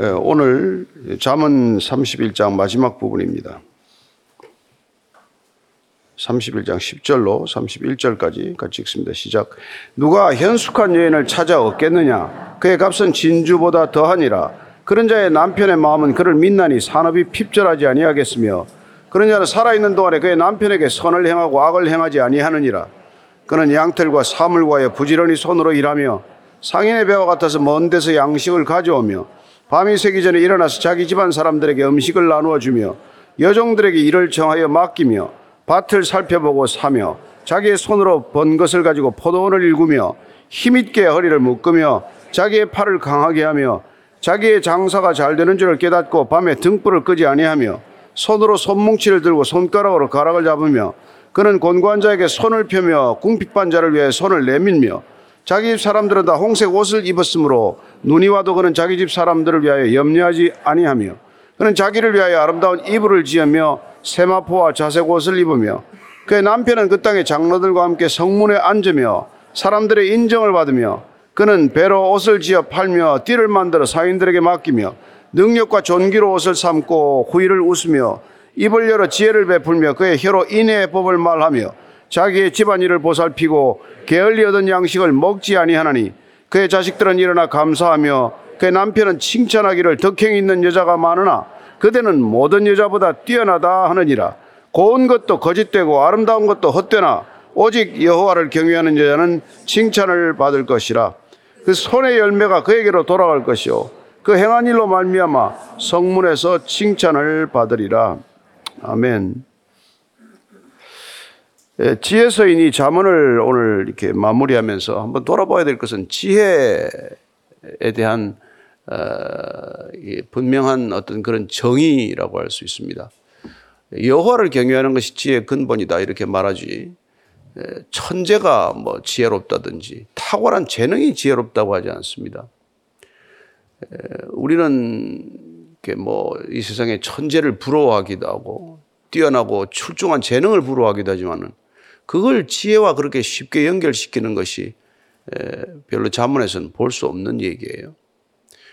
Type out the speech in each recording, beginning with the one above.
예, 오늘 잠언 31장 마지막 부분입니다. 31장 10절로 31절까지 같이 읽습니다. 시작. 누가 현숙한 여인을 찾아 얻겠느냐? 그의 값은 진주보다 더하니라. 그런 자의 남편의 마음은 그를 믿나니 산업이 핍절하지 아니하겠으며 그런 자는 살아있는 동안에 그의 남편에게 선을 행하고 악을 행하지 아니하느니라. 그는 양털과 사물과에 부지런히 손으로 일하며 상인의 배와 같아서 먼 데서 양식을 가져오며 밤이 새기 전에 일어나서 자기 집안 사람들에게 음식을 나누어 주며 여종들에게 일을 정하여 맡기며 밭을 살펴보고 사며 자기의 손으로 번 것을 가지고 포도원을 일구며 힘있게 허리를 묶으며 자기의 팔을 강하게 하며 자기의 장사가 잘 되는 줄을 깨닫고 밤에 등불을 끄지 아니하며 손으로 손뭉치를 들고 손가락으로 가락을 잡으며 그는 곤고한 자에게 손을 펴며 궁핍한 자를 위해 손을 내밀며 자기 집 사람들은 다 홍색 옷을 입었으므로 눈이 와도 그는 자기 집 사람들을 위하여 염려하지 아니하며 그는 자기를 위하여 아름다운 이불을 지으며 세마포와 자색 옷을 입으며 그의 남편은 그 땅의 장로들과 함께 성문에 앉으며 사람들의 인정을 받으며 그는 배로 옷을 지어 팔며 띠를 만들어 사인들에게 맡기며 능력과 존귀로 옷을 삼고 후일을 웃으며 입을 열어 지혜를 베풀며 그의 혀로 인애의 법을 말하며 자기의 집안일을 보살피고 게을리 얻은 양식을 먹지 아니하나니 그의 자식들은 일어나 감사하며 그의 남편은 칭찬하기를 덕행이 있는 여자가 많으나 그대는 모든 여자보다 뛰어나다 하느니라. 고운 것도 거짓되고 아름다운 것도 헛되나 오직 여호와를 경외하는 여자는 칭찬을 받을 것이라. 그 손의 열매가 그에게로 돌아갈 것이요. 그 행한 일로 말미암아 성문에서 칭찬을 받으리라. 아멘. 예, 지혜서인이 자문을 오늘 이렇게 마무리하면서 한번 돌아봐야 될 것은 지혜에 대한 어, 분명한 어떤 그런 정의라고 할 수 있습니다. 여호와를 경외하는 것이 지혜의 근본이다 이렇게 말하지. 예, 천재가 뭐 지혜롭다든지 탁월한 재능이 지혜롭다고 하지 않습니다. 예, 우리는 뭐 이 세상에 천재를 부러워하기도 하고 뛰어나고 출중한 재능을 부러워하기도 하지만은 그걸 지혜와 그렇게 쉽게 연결시키는 것이 별로 자문에서는 볼 수 없는 얘기예요.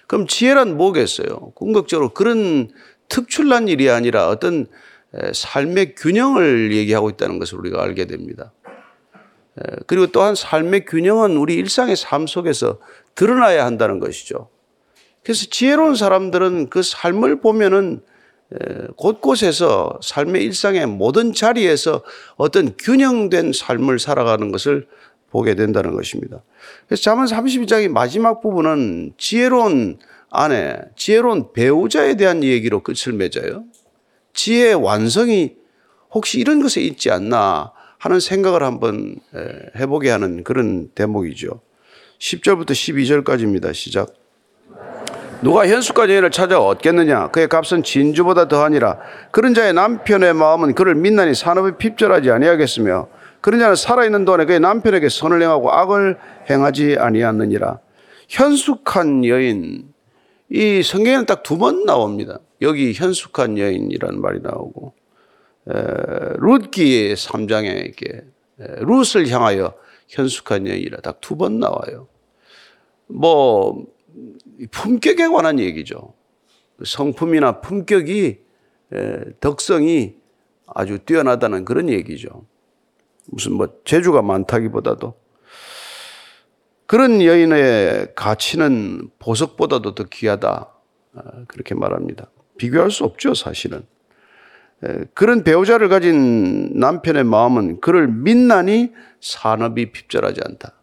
그럼 지혜란 뭐겠어요? 궁극적으로 그런 특출난 일이 아니라 어떤 삶의 균형을 얘기하고 있다는 것을 우리가 알게 됩니다. 그리고 또한 삶의 균형은 우리 일상의 삶 속에서 드러나야 한다는 것이죠. 그래서 지혜로운 사람들은 그 삶을 보면은 곳곳에서 삶의 일상의 모든 자리에서 어떤 균형된 삶을 살아가는 것을 보게 된다는 것입니다. 그래서 잠언 32장의 마지막 부분은 지혜로운 아내, 지혜로운 배우자에 대한 얘기로 끝을 맺어요. 지혜의 완성이 혹시 이런 것에 있지 않나 하는 생각을 한번 해보게 하는 그런 대목이죠. 10절부터 12절까지입니다. 시작. 누가 현숙과 여인을 찾아 얻겠느냐? 그의 값은 진주보다 더하니라. 그런 자의 남편의 마음은 그를 믿나니 산업이 핍절하지 아니하겠으며 그런 자는 살아있는 동안에 그의 남편에게 선을 행하고 악을 행하지 아니하느니라. 현숙한 여인. 이 성경에는 딱 두 번 나옵니다. 여기 현숙한 여인이라는 말이 나오고 룻기의 3장에 이렇게 룻을 향하여 현숙한 여인이라 딱 두 번 나와요. 뭐 품격에 관한 얘기죠. 성품이나 품격이 덕성이 아주 뛰어나다는 그런 얘기죠. 무슨 뭐 재주가 많다기보다도 그런 여인의 가치는 보석보다도 더 귀하다. 아, 그렇게 말합니다. 비교할 수 없죠, 사실은. 그런 배우자를 가진 남편의 마음은 그를 믿나니 산업이 핍절하지 않다.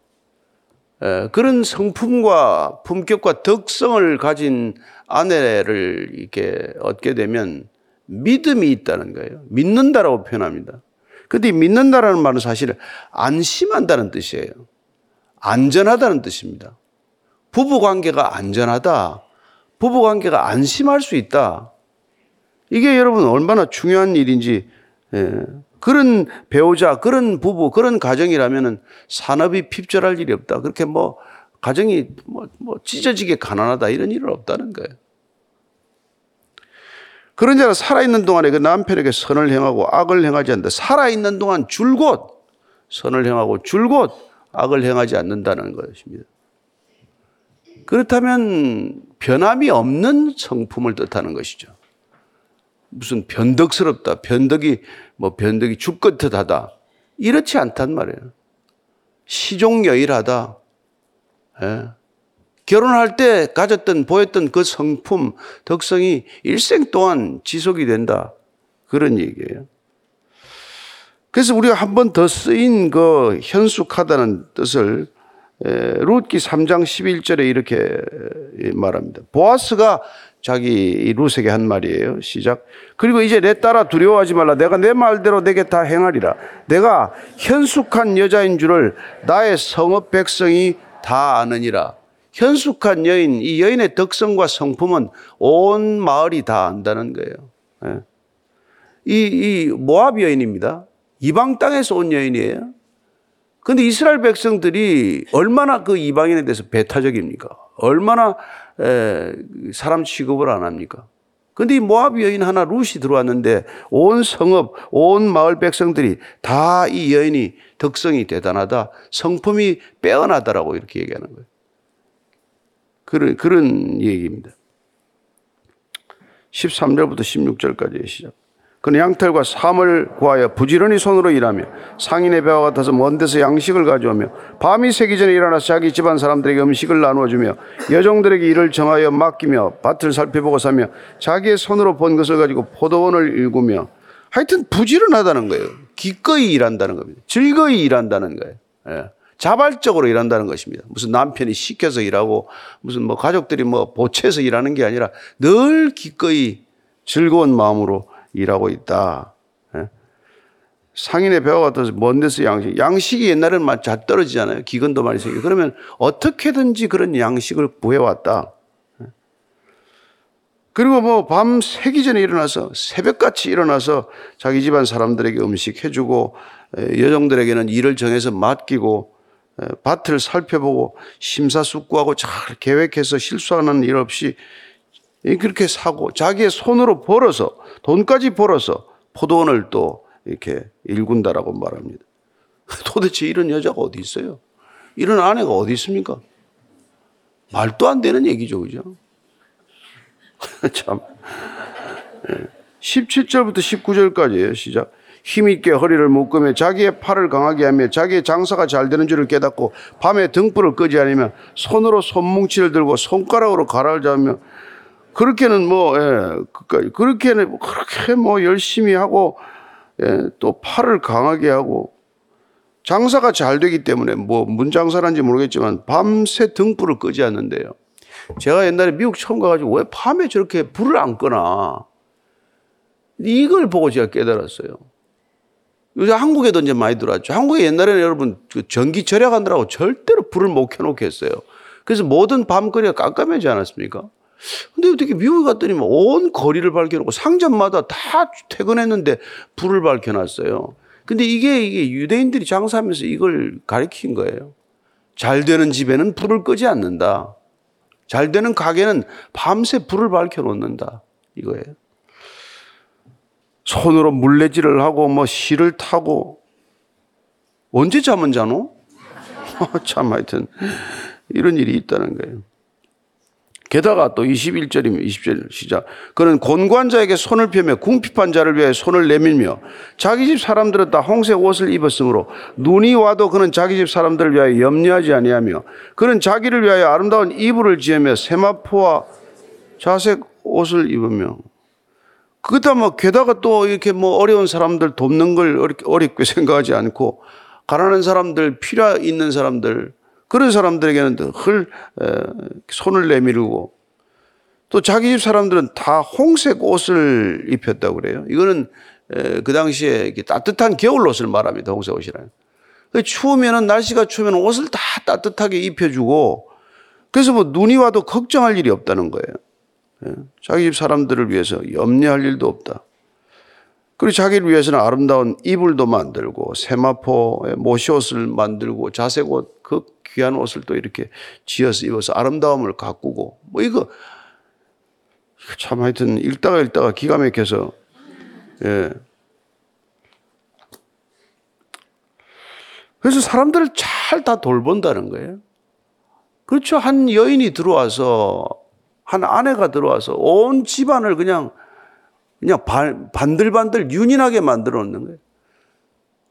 그런 성품과 품격과 덕성을 가진 아내를 이렇게 얻게 되면 믿음이 있다는 거예요. 믿는다라고 표현합니다. 근데 믿는다라는 말은 사실 안심한다는 뜻이에요. 안전하다는 뜻입니다. 부부 관계가 안전하다. 부부 관계가 안심할 수 있다. 이게 여러분 얼마나 중요한 일인지 그런 배우자, 그런 부부, 그런 가정이라면은 산업이 핍절할 일이 없다. 그렇게 뭐 가정이 뭐, 뭐 찢어지게 가난하다 이런 일은 없다는 거예요. 그런 자는 살아있는 동안에 그 남편에게 선을 행하고 악을 행하지 않는다. 살아있는 동안 줄곧 선을 행하고 줄곧 악을 행하지 않는다는 것입니다. 그렇다면 변함이 없는 성품을 뜻하는 것이죠. 무슨 변덕스럽다, 변덕이 뭐 변덕이 죽긋하다 이렇지 않단 말이에요. 시종여일하다. 예. 결혼할 때 가졌던 보였던 그 성품, 덕성이 일생 동안 지속이 된다. 그런 얘기예요. 그래서 우리가 한 번 더 쓰인 그 현숙하다는 뜻을 룻기 3장 11절에 이렇게 말합니다. 보아스가 자기 룻에게 한 말이에요. 시작. 그리고 이제 내 딸아 두려워하지 말라. 내가 내 말대로 내게 다 행하리라. 내가 현숙한 여자인 줄을 나의 성읍 백성이 다 아느니라. 현숙한 여인, 이 여인의 덕성과 성품은 온 마을이 다 안다는 거예요. 예. 이, 이 모압 여인입니다. 이방 땅에서 온 여인이에요. 근데 이스라엘 백성들이 얼마나 그 이방인에 대해서 배타적입니까? 얼마나 에, 사람 취급을 안 합니까? 근데 이 모압 여인 하나 룻이 들어왔는데 온 성읍, 온 마을 백성들이 다 이 여인이 덕성이 대단하다, 성품이 빼어나다라고 이렇게 얘기하는 거예요. 그런, 그런 얘기입니다. 13절부터 16절까지의 시작. 그는 양털과 삼을 구하여 부지런히 손으로 일하며 상인의 배와 같아서 먼 데서 양식을 가져오며 밤이 새기 전에 일어나서 자기 집안 사람들에게 음식을 나누어 주며 여종들에게 일을 정하여 맡기며 밭을 살펴보고 사며 자기의 손으로 본 것을 가지고 포도원을 일구며 하여튼 부지런하다는 거예요. 기꺼이 일한다는 겁니다. 즐거이 일한다는 거예요. 예. 자발적으로 일한다는 것입니다. 무슨 남편이 시켜서 일하고 무슨 뭐 가족들이 뭐 보채서 일하는 게 아니라 늘 기꺼이 즐거운 마음으로 일하고 있다. 예? 상인의 배와 같아서 먼 데서 양식. 양식이 옛날에는 잘 떨어지잖아요. 기근도 많이 생기고. 그러면 어떻게든지 그런 양식을 구해왔다. 예? 그리고 뭐 밤 새기 전에 일어나서 새벽같이 일어나서 자기 집안 사람들에게 음식 해주고 여정들에게는 일을 정해서 맡기고 밭을 살펴보고 심사숙고하고 잘 계획해서 실수하는 일 없이 그렇게 사고 자기의 손으로 벌어서 돈까지 벌어서 포도원을 또 이렇게 일군다라고 말합니다. 도대체 이런 여자가 어디 있어요? 이런 아내가 어디 있습니까? 말도 안 되는 얘기죠, 그죠? 참. 17절부터 19절까지예요, 시작. 힘있게 허리를 묶으며 자기의 팔을 강하게 하며 자기의 장사가 잘 되는 줄을 깨닫고 밤에 등불을 끄지 않으면 손으로 손뭉치를 들고 손가락으로 가락을 잡으며 그렇게는 뭐, 예, 그렇게는 그렇게 뭐 열심히 하고, 예, 또 팔을 강하게 하고, 장사가 잘 되기 때문에 뭐 문장사란지 모르겠지만 밤새 등불을 끄지 않는데요. 제가 옛날에 미국 처음 가가지고 왜 밤에 저렇게 불을 안 끄나. 이걸 보고 제가 깨달았어요. 요새 한국에도 이제 많이 들어왔죠. 한국에 옛날에는 여러분 그 전기 절약하느라고 절대로 불을 못 켜놓게 했어요. 그래서 모든 밤거리가 깜깜하지 않았습니까? 근데 어떻게 미국에 갔더니 뭐온 거리를 밝혀놓고 상점마다 다 퇴근했는데 불을 밝혀놨어요. 근데 이게, 이게 유대인들이 장사하면서 이걸 가리킨 거예요. 잘 되는 집에는 불을 끄지 않는다. 잘 되는 가게는 밤새 불을 밝혀놓는다. 이거예요. 손으로 물레질을 하고 뭐 실을 타고 언제 잠은 자노? 참 하여튼 이런 일이 있다는 거예요. 게다가 또 21절이면 20절 시작. 그는 곤관자에게 손을 펴며 궁핍한 자를 위해 손을 내밀며 자기 집 사람들은 다 홍색 옷을 입었으므로 눈이 와도 그는 자기 집 사람들을 위하여 염려하지 아니하며 그는 자기를 위하여 아름다운 이불을 지으며 세마포와 자색 옷을 입으며 그것도 뭐 게다가 또 이렇게 뭐 어려운 사람들 돕는 걸 어렵게 생각하지 않고 가난한 사람들 필요 있는 사람들 그런 사람들에게는 늘 손을 내밀고 또 자기 집 사람들은 다 홍색 옷을 입혔다고 그래요. 이거는 그 당시에 따뜻한 겨울 옷을 말합니다. 홍색 옷이라는. 그 추우면은 날씨가 추우면 옷을 다 따뜻하게 입혀주고 그래서 뭐 눈이 와도 걱정할 일이 없다는 거예요. 예, 자기 집 사람들을 위해서 염려할 일도 없다. 그리고 자기를 위해서는 아름다운 이불도 만들고 세마포 모시옷을 만들고 자색 옷 그 귀한 옷을 또 이렇게 지어서 입어서 아름다움을 가꾸고 뭐 이거 참 하여튼 읽다가 읽다가 기가 막혀서 예. 그래서 사람들을 잘 다 돌본다는 거예요. 그렇죠. 한 여인이 들어와서 한 아내가 들어와서 온 집안을 그냥 그냥 반들반들 윤인하게 만들어 놓는 거예요.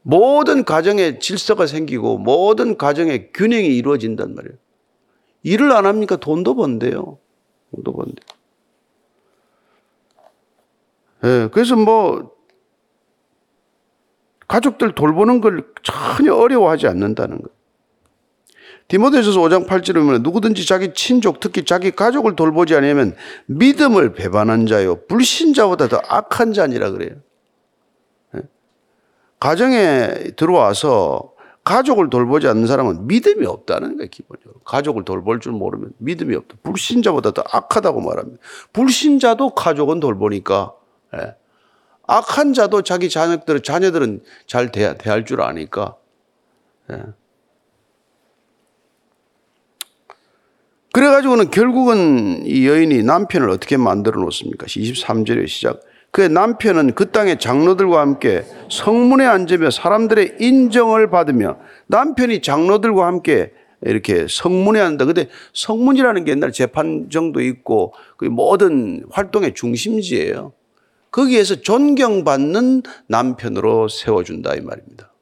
모든 가정에 질서가 생기고 모든 가정에 균형이 이루어진단 말이에요. 일을 안 합니까? 돈도 번대요. 돈도 번대. 예, 그래서 뭐 가족들 돌보는 걸 전혀 어려워하지 않는다는 거. 디모데전서 5장 8절에 보면 누구든지 자기 친족 특히 자기 가족을 돌보지 않으면 믿음을 배반한 자요 불신자보다 더 악한 자니라 그래요. 예? 가정에 들어와서 가족을 돌보지 않는 사람은 믿음이 없다는 거예요, 기본적으로. 가족을 돌볼 줄 모르면 믿음이 없다. 불신자보다 더 악하다고 말합니다. 불신자도 가족은 돌보니까, 예. 악한 자도 자기 자녀들은, 자녀들은 잘 대할, 대할 줄 아니까, 예. 그래가지고는 결국은 이 여인이 남편을 어떻게 만들어 놓습니까? 23절의 시작. 그의 남편은 그 땅의 장로들과 함께 성문에 앉으며 사람들의 인정을 받으며 남편이 장로들과 함께 이렇게 성문에 앉는다. 근데 성문이라는 게 옛날 재판정도 있고 그 모든 활동의 중심지예요. 거기에서 존경받는 남편으로 세워준다 이 말입니다.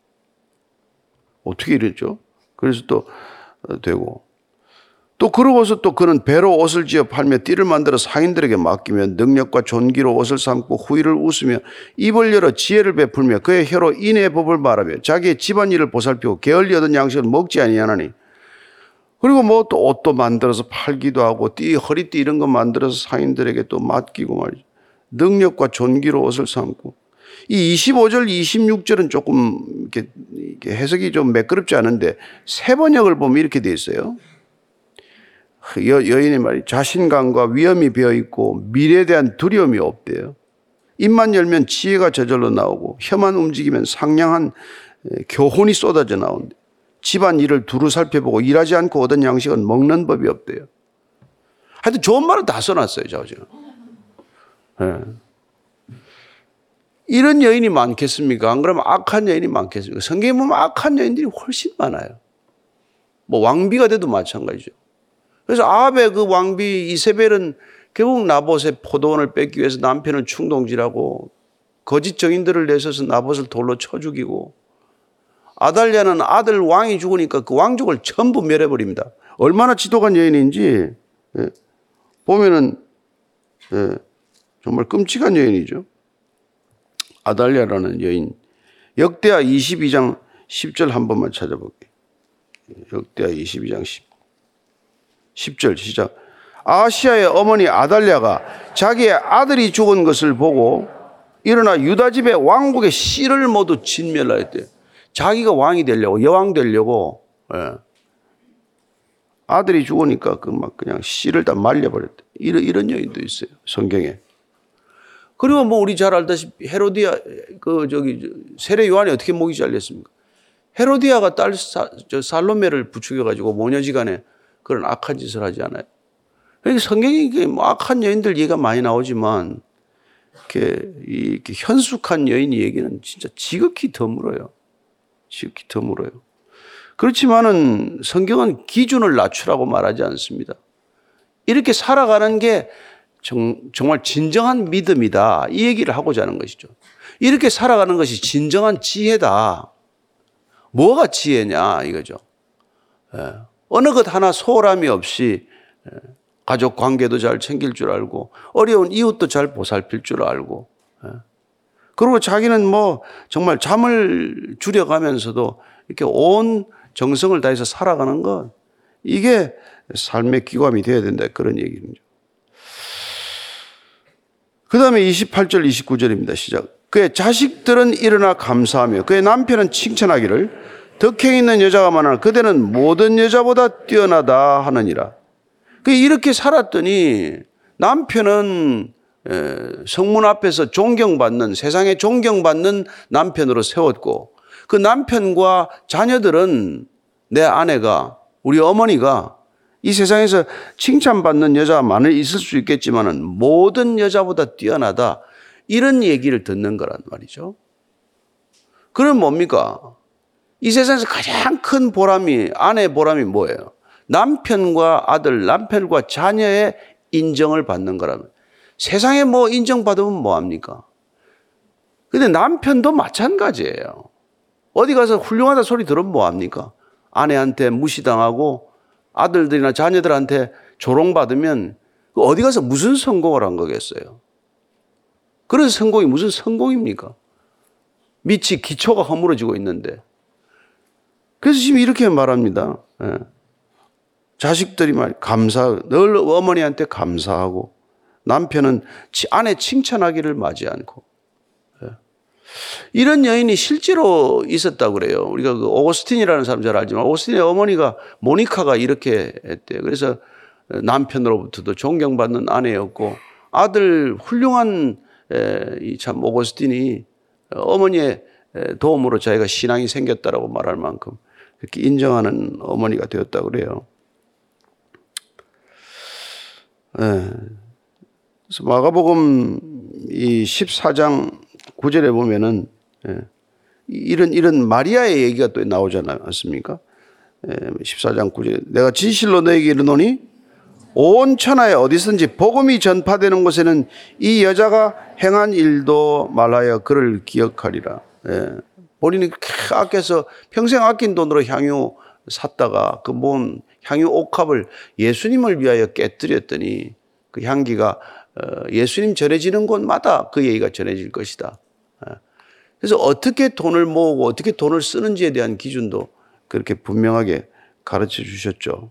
어떻게 이랬죠? 그래서 또 되고 또 그러고서 또 그는 배로 옷을 지어 팔며 띠를 만들어 상인들에게 맡기며 능력과 존귀로 옷을 삼고 후일을 웃으며 입을 열어 지혜를 베풀며 그의 혀로 인의 법을 말하며 자기의 집안일을 보살피고 게을리 얻은 양식을 먹지 아니하나니 그리고 뭐 또 옷도 만들어서 팔기도 하고 띠 허리띠 이런 거 만들어서 상인들에게 또 맡기고 말이죠. 능력과 존귀로 옷을 삼고 이 25절 26절은 조금 이렇게 해석이 좀 매끄럽지 않은데 세 번역을 보면 이렇게 돼 있어요. 여, 여인의 말이 자신감과 위험이 배어 있고 미래에 대한 두려움이 없대요. 입만 열면 지혜가 저절로 나오고 혀만 움직이면 상냥한 교훈이 쏟아져 나온대. 집안 일을 두루 살펴보고 일하지 않고 얻은 양식은 먹는 법이 없대요. 하여튼 좋은 말은 다 써놨어요, 저 지금. 네. 이런 여인이 많겠습니까? 안 그러면 악한 여인이 많겠습니까? 성경에 보면 악한 여인들이 훨씬 많아요. 뭐 왕비가 돼도 마찬가지죠. 그래서 아합의 그 왕비 이세벨은 결국 나봇의 포도원을 뺏기 위해서 남편을 충동질하고 거짓 정인들을 내서서 나봇을 돌로 쳐 죽이고 아달랴는 아들 왕이 죽으니까 그 왕족을 전부 멸해버립니다. 얼마나 지독한 여인인지 예. 보면은 예. 정말 끔찍한 여인이죠. 아달랴라는 여인. 역대하 22장 10절 한 번만 찾아볼게요. 역대하 22장 10. 10절 시작. 아시아의 어머니 아달랴가 자기의 아들이 죽은 것을 보고 일어나 유다 집의 왕국의 씨를 모두 진멸하였대. 자기가 왕이 되려고 여왕 되려고 예. 아들이 죽으니까 그 막 그냥 씨를 다 말려버렸대. 이런 이런 여인도 있어요 성경에. 그리고 뭐 우리 잘 알다시피 헤로디아 그 저기 세례 요한이 어떻게 목이 잘렸습니까? 헤로디아가 딸 사, 살로메를 부추겨 가지고 모녀지간에 그런 악한 짓을 하지 않아요. 그러니까 성경에 뭐 악한 여인들 얘기가 많이 나오지만 이렇게, 이렇게 현숙한 여인이 얘기는 진짜 지극히 드물어요. 지극히 드물어요. 그렇지만은 성경은 기준을 낮추라고 말하지 않습니다. 이렇게 살아가는 게 정, 말 진정한 믿음이다. 이 얘기를 하고자 하는 것이죠. 이렇게 살아가는 것이 진정한 지혜다. 뭐가 지혜냐 이거죠. 예. 어느 것 하나 소홀함이 없이 가족 관계도 잘 챙길 줄 알고 어려운 이웃도 잘 보살필 줄 알고 그리고 자기는 뭐 정말 잠을 줄여가면서도 이렇게 온 정성을 다해서 살아가는 것 이게 삶의 기감이 되어야 된다 그런 얘기죠. 그 다음에 28절 29절입니다. 시작. 그의 자식들은 일어나 감사하며 그의 남편은 칭찬하기를 덕행 있는 여자가 많아 그대는 모든 여자보다 뛰어나다 하느니라. 그 이렇게 살았더니 남편은 성문 앞에서 존경받는 세상에 존경받는 남편으로 세웠고 그 남편과 자녀들은 내 아내가 우리 어머니가 이 세상에서 칭찬받는 많이 있을 수 있겠지만은 모든 여자보다 뛰어나다 이런 얘기를 듣는 거란 말이죠. 그럼 뭡니까? 이 세상에서 가장 큰 보람이, 아내의 보람이 뭐예요? 남편과 아들, 남편과 자녀의 인정을 받는 거라면 세상에 뭐 인정받으면 뭐합니까? 근데 남편도 마찬가지예요. 어디 가서 훌륭하다 소리 들으면 뭐합니까? 아내한테 무시당하고 아들들이나 자녀들한테 조롱받으면 어디 가서 무슨 성공을 한 거겠어요? 그런 성공이 무슨 성공입니까? 밑이 기초가 허물어지고 있는데. 그래서 지금 이렇게 말합니다. 예. 자식들이 말 감사, 늘 어머니한테 감사하고 남편은 아내 칭찬하기를 맞지 않고 예. 이런 여인이 실제로 있었다고 그래요. 우리가 그 오스틴이라는 사람 잘 알지만 오스틴의 어머니가 모니카가 이렇게 했대요. 그래서 남편으로부터도 존경받는 아내였고 아들 훌륭한 참 오거스틴이 어머니의 도움으로 자기가 신앙이 생겼다라고 말할 만큼 그렇게 인정하는 어머니가 되었다고 그래요. 예. 그래서 마가복음 이 14장 9절에 보면은 예. 이런 이런 마리아의 얘기가 또 나오지 않습니까? 14장 9절에 내가 진실로 너에게 이르노니 온 천하에 어디선지 복음이 전파되는 곳에는 이 여자가 행한 일도 말하여 그를 기억하리라. 예. 본인이 아껴서 평생 아낀 돈으로 향유 샀다가 그 모은 향유 옥합을 예수님을 위하여 깨뜨렸더니 그 향기가 어, 예수님 전해지는 곳마다 그 얘기가 전해질 것이다. 예. 그래서 어떻게 돈을 모으고 어떻게 돈을 쓰는지에 대한 기준도 그렇게 분명하게 가르쳐 주셨죠.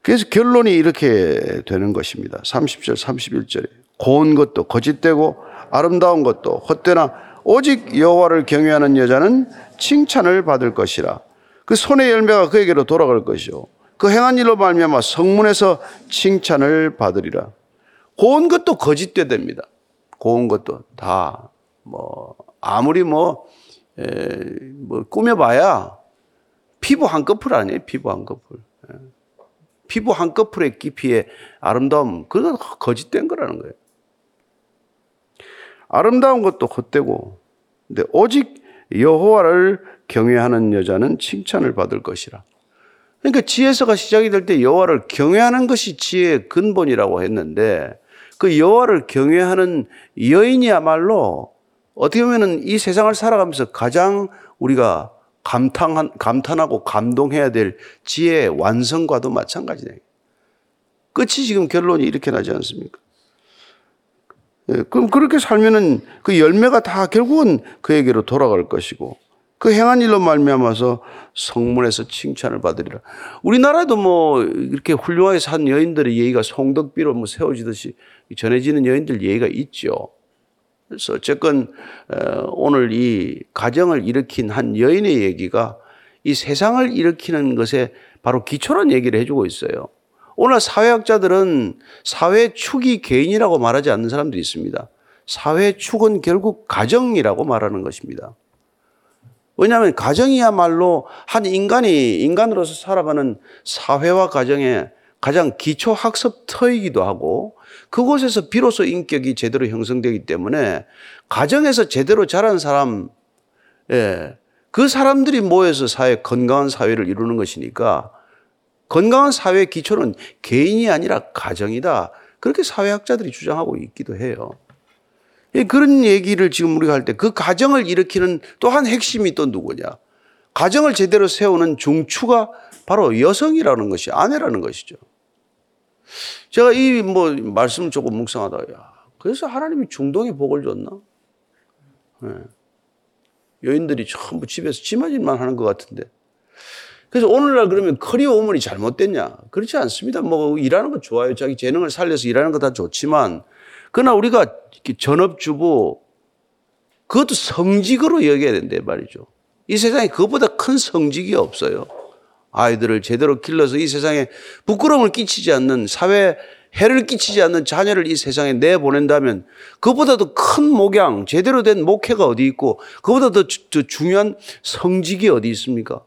그래서 결론이 이렇게 되는 것입니다. 30절, 31절에 고운 것도 거짓되고 아름다운 것도 헛되나 오직 여호와를 경외하는 여자는 칭찬을 받을 것이라. 그 손의 열매가 그에게로 돌아갈 것이요. 그 행한 일로 말미암아 성문에서 칭찬을 받으리라. 고운 것도 거짓되됩니다. 고운 것도 다 뭐 아무리 뭐, 에, 뭐 꾸며봐야 피부 한 커플 아니에요. 피부 한 커플. 에. 피부 한 커플의 깊이의 아름다움 그건 거짓된 거라는 거예요. 아름다운 것도 헛되고 근데 오직 여호와를 경외하는 여자는 칭찬을 받을 것이라. 그러니까 지혜서가 시작이 될 때 여호와를 경외하는 것이 지혜의 근본이라고 했는데 그 여호와를 경외하는 여인이야말로 어떻게 보면은 이 세상을 살아가면서 가장 우리가 감탄, 감탄하고 감동해야 될 지혜의 완성과도 마찬가지네. 끝이 지금 결론이 이렇게 나지 않습니까? 예, 그럼 그렇게 살면은 그 열매가 다 결국은 그에게로 돌아갈 것이고 그 행한 일로 말미암아서 성문에서 칭찬을 받으리라. 우리나라도 뭐 이렇게 훌륭하게 산 여인들의 예의가 송덕비로 뭐 세워지듯이 전해지는 여인들 예의가 있죠. 그래서 어쨌건 어, 오늘 이 가정을 일으킨 한 여인의 얘기가 이 세상을 일으키는 것에 바로 기초란 얘기를 해주고 있어요. 오늘 사회학자들은 사회 축이 개인이라고 말하지 않는 사람들이 있습니다. 사회 축은 결국 가정이라고 말하는 것입니다. 왜냐하면 가정이야말로 한 인간이 인간으로서 살아가는 사회와 가정의 가장 기초 학습터이기도 하고 그곳에서 비로소 인격이 제대로 형성되기 때문에 가정에서 제대로 자란 사람, 예, 그 사람들이 모여서 사회, 건강한 사회를 이루는 것이니까 건강한 사회의 기초는 개인이 아니라 가정이다. 그렇게 사회학자들이 주장하고 있기도 해요. 예, 그런 얘기를 지금 우리가 할 때 그 가정을 일으키는 또한 핵심이 또 누구냐? 가정을 제대로 세우는 중추가 바로 여성이라는 것이 아내라는 것이죠. 제가 이 뭐 말씀을 조금 묵상하다, 야, 그래서 하나님이 중동에 복을 줬나? 네. 여인들이 전부 집에서 지마질만 하는 것 같은데. 그래서 오늘날 그러면 커리어 우먼이 잘못됐냐? 그렇지 않습니다. 뭐 일하는 거 좋아요. 자기 재능을 살려서 일하는 거 다 좋지만, 그러나 우리가 전업주부, 그것도 성직으로 여겨야 된대 말이죠. 이 세상에 그것보다 큰 성직이 없어요. 아이들을 제대로 길러서 이 세상에 부끄러움을 끼치지 않는 사회 해를 끼치지 않는 자녀를 이 세상에 내보낸다면 그보다도 큰 목양, 제대로 된 목회가 어디 있고 그보다 더, 더 중요한 성직이 어디 있습니까?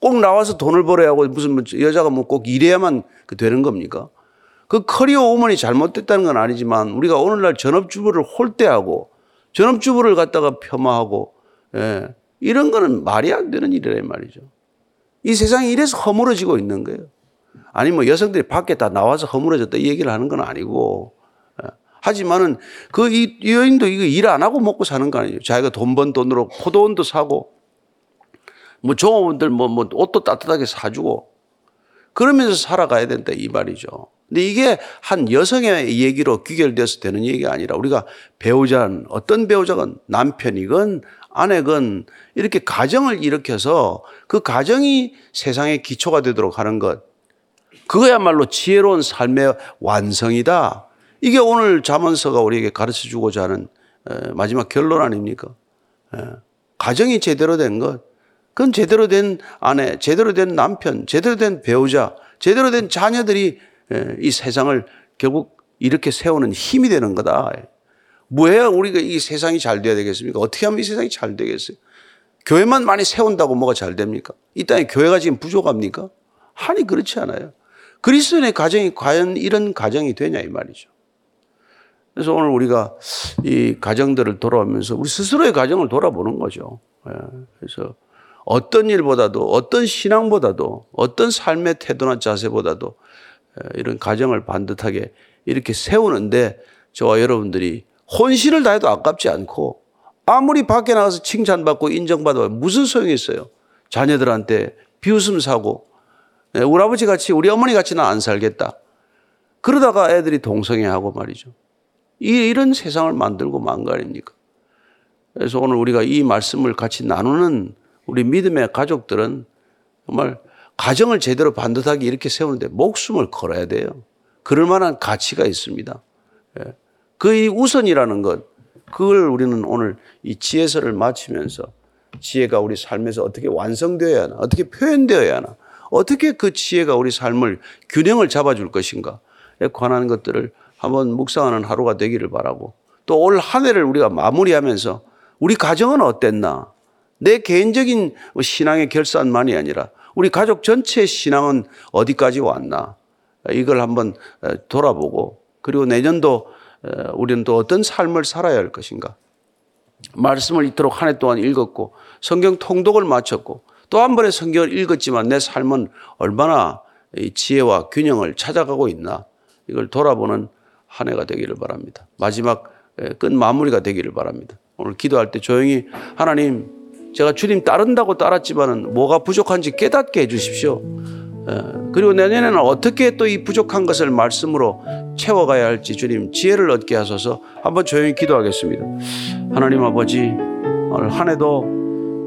꼭 나와서 돈을 벌어야 하고 무슨 뭐 여자가 뭐 꼭 일해야만 그 되는 겁니까? 그 커리어 우먼이 잘못됐다는 건 아니지만 우리가 오늘날 전업주부를 홀대하고 전업주부를 갖다가 폄하하고 예, 이런 거는 말이 안 되는 일이란 말이죠. 이 세상이 이래서 허물어지고 있는 거예요. 아니 뭐 여성들이 밖에 다 나와서 허물어졌다 이 얘기를 하는 건 아니고 예. 하지만은 그 이 여인도 이거 일 안 하고 먹고 사는 거 아니에요. 자기가 돈 번 돈으로 포도원도 사고 뭐 종업원들 뭐, 뭐 옷도 따뜻하게 사주고 그러면서 살아가야 된다 이 말이죠. 근데 이게 한 여성의 얘기로 귀결돼서 되는 얘기가 아니라 우리가 배우자는 어떤 배우자가 남편이건 아내건 이렇게 가정을 일으켜서 그 가정이 세상의 기초가 되도록 하는 것. 그거야말로 지혜로운 삶의 완성이다. 이게 오늘 자문서가 우리에게 가르쳐 주고자 하는 마지막 결론 아닙니까? 가정이 제대로 된 것. 그건 제대로 된 아내, 제대로 된 남편, 제대로 된 배우자, 제대로 된 자녀들이 이 세상을 결국 이렇게 세우는 힘이 되는 거다. 뭐해야 우리가 이 세상이 잘 돼야 되겠습니까? 어떻게 하면 이 세상이 잘 되겠어요? 교회만 많이 세운다고 뭐가 잘 됩니까? 이 땅에 교회가 지금 부족합니까? 아니, 그렇지 않아요. 그리스도인의 가정이 과연 이런 가정이 되냐, 이 말이죠. 그래서 오늘 우리가 이 가정들을 돌아오면서 우리 스스로의 가정을 돌아보는 거죠. 그래서 어떤 일보다도 어떤 신앙보다도 어떤 삶의 태도나 자세보다도 이런 가정을 반듯하게 이렇게 세우는데 저와 여러분들이 혼신을 다해도 아깝지 않고 아무리 밖에 나가서 칭찬받고 인정받아도 무슨 소용이 있어요. 자녀들한테 비웃음 사고 우리 아버지 같이 우리 어머니 같이는 안 살겠다. 그러다가 애들이 동성애하고 말이죠. 이런 세상을 만들고 만 거 아닙니까? 그래서 오늘 우리가 이 말씀을 같이 나누는 우리 믿음의 가족들은 정말 가정을 제대로 반듯하게 이렇게 세우는데 목숨을 걸어야 돼요. 그럴 만한 가치가 있습니다. 예. 그이 우선이라는 것, 그걸 우리는 오늘 이 지혜서를 마치면서 지혜가 우리 삶에서 어떻게 완성되어야 하나, 어떻게 표현되어야 하나, 어떻게 그 지혜가 우리 삶을 균형을 잡아줄 것인가에 관한 것들을 한번 묵상하는 하루가 되기를 바라고 또 올 한 해를 우리가 마무리하면서 우리 가정은 어땠나, 내 개인적인 신앙의 결산만이 아니라 우리 가족 전체의 신앙은 어디까지 왔나 이걸 한번 돌아보고 그리고 내년도 우리는 또 어떤 삶을 살아야 할 것인가 말씀을 이토록 한 해 동안 읽었고 성경 통독을 마쳤고 또 한 번의 성경을 읽었지만 내 삶은 얼마나 지혜와 균형을 찾아가고 있나 이걸 돌아보는 한 해가 되기를 바랍니다. 마지막 끝 마무리가 되기를 바랍니다. 오늘 기도할 때 조용히 하나님 제가 주님 따른다고 따랐지만은 뭐가 부족한지 깨닫게 해 주십시오. 그리고 내년에는 어떻게 또 이 부족한 것을 말씀으로 채워가야 할지 주님 지혜를 얻게 하소서 한번 조용히 기도하겠습니다. 하나님 아버지 오늘 한 해도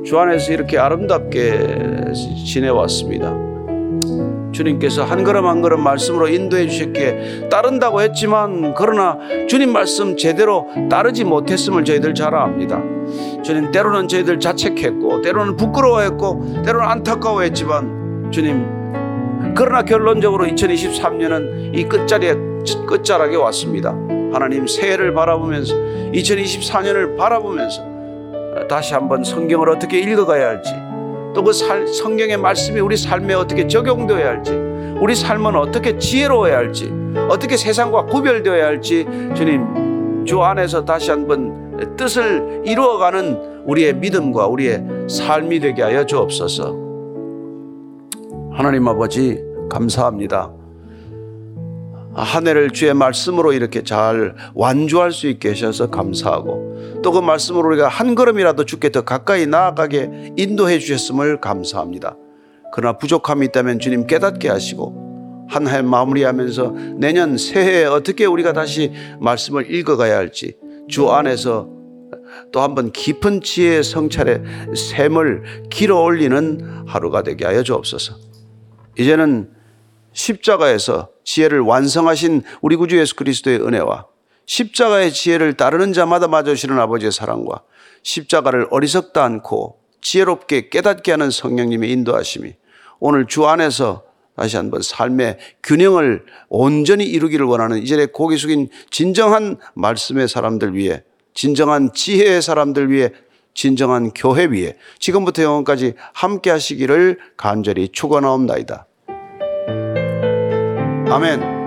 주 안에서 이렇게 아름답게 지내왔습니다. 주님께서 한 걸음 한 걸음 말씀으로 인도해 주셨기에 따른다고 했지만 그러나 주님 말씀 제대로 따르지 못했음을 저희들 잘 압니다. 주님 때로는 저희들 자책했고 때로는 부끄러워했고 때로는 안타까워했지만 주님 그러나 결론적으로 2023년은 이 끝자리에 끝자락에 왔습니다. 하나님 새해를 바라보면서 2024년을 바라보면서 다시 한번 성경을 어떻게 읽어가야 할지 또 그 성경의 말씀이 우리 삶에 어떻게 적용되어야 할지, 우리 삶은 어떻게 지혜로워야 할지, 어떻게 세상과 구별되어야 할지 주님 주 안에서 다시 한번 뜻을 이루어가는 우리의 믿음과 우리의 삶이 되게 하여 주옵소서. 하나님 아버지 감사합니다. 한 해를 주의 말씀으로 이렇게 잘 완주할 수 있게 하셔서 감사하고 또 그 말씀으로 우리가 한 걸음이라도 주께 더 가까이 나아가게 인도해 주셨음을 감사합니다. 그러나 부족함이 있다면 주님 깨닫게 하시고 한 해 마무리하면서 내년 새해에 어떻게 우리가 다시 말씀을 읽어가야 할지 주 안에서 또 한번 깊은 지혜의 성찰의 샘을 길어 올리는 하루가 되게 하여 주옵소서. 이제는 십자가에서 지혜를 완성하신 우리 구주 예수 그리스도의 은혜와 십자가의 지혜를 따르는 자마다 맞으시는 아버지의 사랑과 십자가를 어리석다 않고 지혜롭게 깨닫게 하는 성령님의 인도하심이 오늘 주 안에서 다시 한번 삶의 균형을 온전히 이루기를 원하는 이전에 고개 숙인 진정한 말씀의 사람들 위해 진정한 지혜의 사람들 위해 진정한 교회 위에 지금부터 영원까지 함께 하시기를 간절히 축원하옵나이다. 아멘.